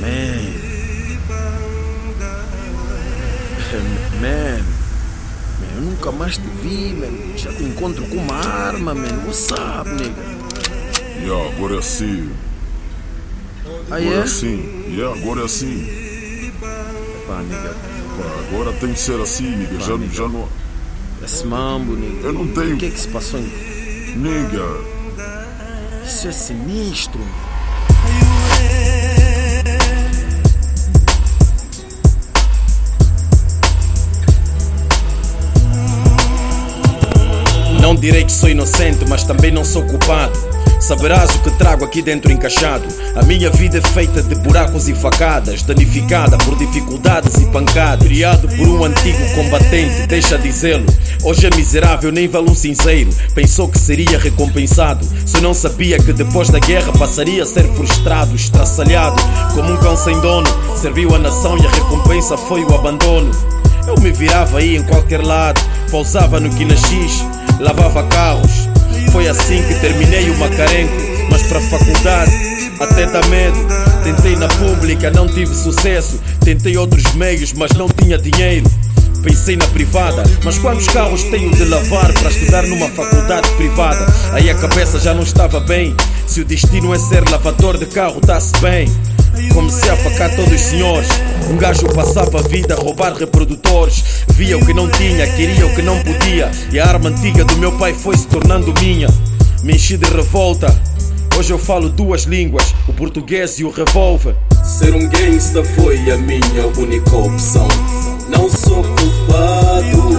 Man. Man. Man, eu nunca mais te vi, man. Já te encontro com uma arma, man. What's up, nigga? Yeah, agora é assim. Ah, Agora é yeah? assim. Yeah, agora é assim. Pá, nigga. Pá, agora tem que ser assim, nigga. Já, nigga. já não. Esse mambo, nigga. Eu não tenho- O que é que se passou? em- Nigga. Isso é sinistro. Não direi que sou inocente, mas também não sou culpado. Saberás o que trago aqui dentro encaixado. A minha vida é feita de buracos e facadas, danificada por dificuldades e pancadas. Criado por um antigo combatente, deixa dizê-lo. Hoje é miserável, nem vale um cinzeiro. Pensou que seria recompensado. Se não sabia que depois da guerra passaria a ser frustrado, estraçalhado, como um cão sem dono. Serviu a nação e a recompensa foi o abandono. Eu me virava aí em qualquer lado, pousava no Guinness lavava carros. Foi assim que terminei o Macarenco, mas para faculdade até dá medo. Tentei na pública, não tive sucesso. Tentei outros meios, mas não tinha dinheiro. Pensei na privada, mas quantos carros tenho de lavar para estudar numa faculdade privada? Aí a cabeça já não estava bem. Se o destino é ser lavador de carro, tá-se bem. Comecei a facar todos os senhores. Um gajo passava a vida a roubar reprodutores. Via o que não tinha, queria o que não podia. E a arma antiga do meu pai foi se tornando minha. Me enchi de revolta. Hoje eu falo duas línguas, o português e o revólver. Ser um gangsta foi a minha única opção. Não sou culpado.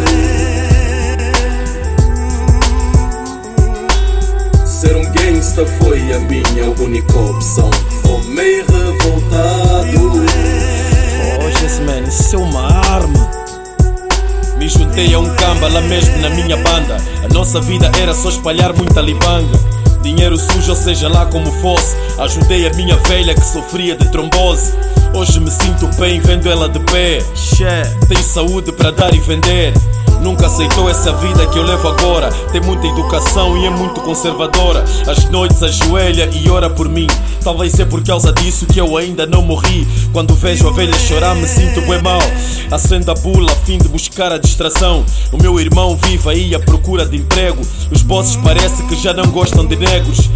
Gangsta foi a minha única opção. Homem revoltado. Hoje esse man, isso é uma arma. Me juntei a um camba lá mesmo na minha banda. A nossa vida era só espalhar muita libanga. Dinheiro sujo, ou seja lá como fosse. Ajudei a minha velha que sofria de trombose. Hoje me sinto bem vendo ela de pé. Tem saúde para dar e vender. Nunca aceitou essa vida que eu levo agora. Tem muita educação e é muito conservadora. Às noites ajoelha e ora por mim. Talvez é por causa disso que eu ainda não morri. Quando vejo a velha chorar, me sinto bem mal. Acendo a bula a fim de buscar a distração. O meu irmão vive aí à procura de emprego. Os bosses parece que já não gostam de negros.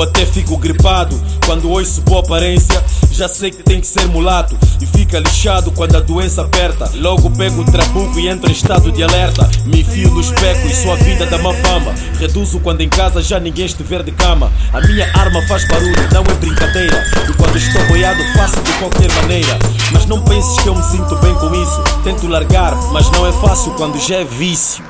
Eu até fico gripado quando ouço boa aparência. Já sei que tem que ser mulato e fica lixado quando a doença aperta. Logo pego o trabuco e entro em estado de alerta. Me enfio no especo e sua vida dá má fama. Reduzo quando em casa já ninguém estiver de cama. A minha arma faz barulho, não é brincadeira. E quando estou boiado, faço de qualquer maneira. Mas não penses que eu me sinto bem com isso. Tento largar, mas não é fácil quando já é vício.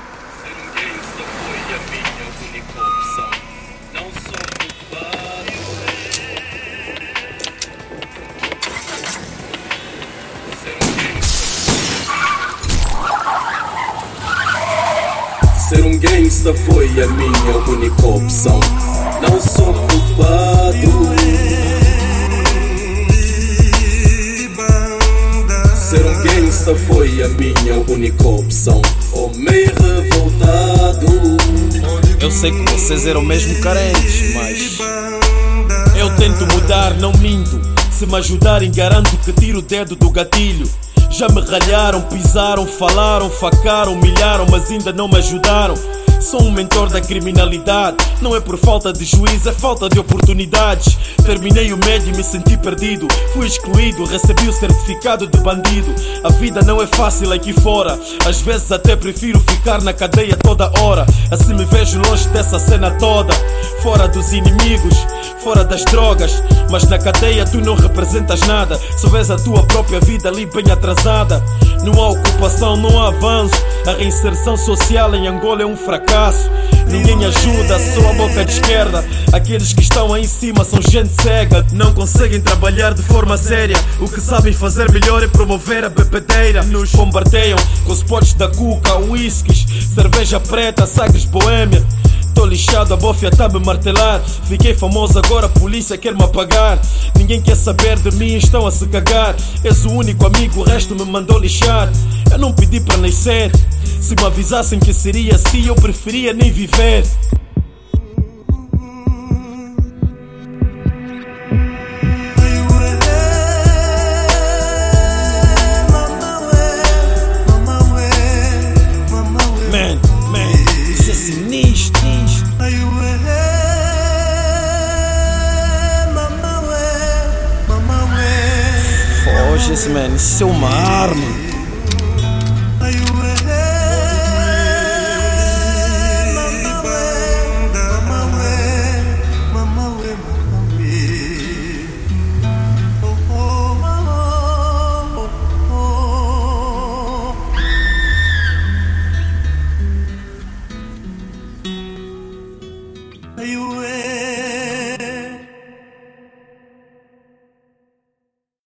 Gangsta foi a minha única opção. Não sou culpado. Ser um gangsta foi a minha única opção. Homem revoltado. Eu sei que vocês eram mesmo carentes, mas. Eu tento mudar, não minto. Se me ajudarem, garanto que tiro o dedo do gatilho. Já me ralharam, pisaram, falaram, facaram, humilharam, mas ainda não me ajudaram. Sou um mentor da criminalidade. Não é por falta de juízo, é falta de oportunidades. Terminei o médio e me senti perdido. Fui excluído, recebi o certificado de bandido. A vida não é fácil aqui fora. Às vezes até prefiro ficar na cadeia toda hora. Assim me vejo longe dessa cena toda. Fora dos inimigos, fora das drogas. Mas na cadeia tu não representas nada. Só vês a tua própria vida ali bem atrasada. Não há ocupação, não há avanço. A reinserção social em Angola é um fracasso. Ninguém ajuda, só a boca de esquerda. Aqueles que estão aí em cima são gente cega. Não conseguem trabalhar de forma séria. O que sabem fazer melhor é promover a bebedeira. Nos bombardeiam com os potes da cuca, whiskies, cerveja preta, sagres boêmia. Tô lixado, a bofia tá me martelar. Fiquei famoso, agora a polícia quer me apagar. Ninguém quer saber de mim, estão a se cagar. És o único amigo, o resto me mandou lixar. Eu não pedi para nascer. Se me avisassem que seria assim, eu preferia nem viver. Esse man, é uma arma.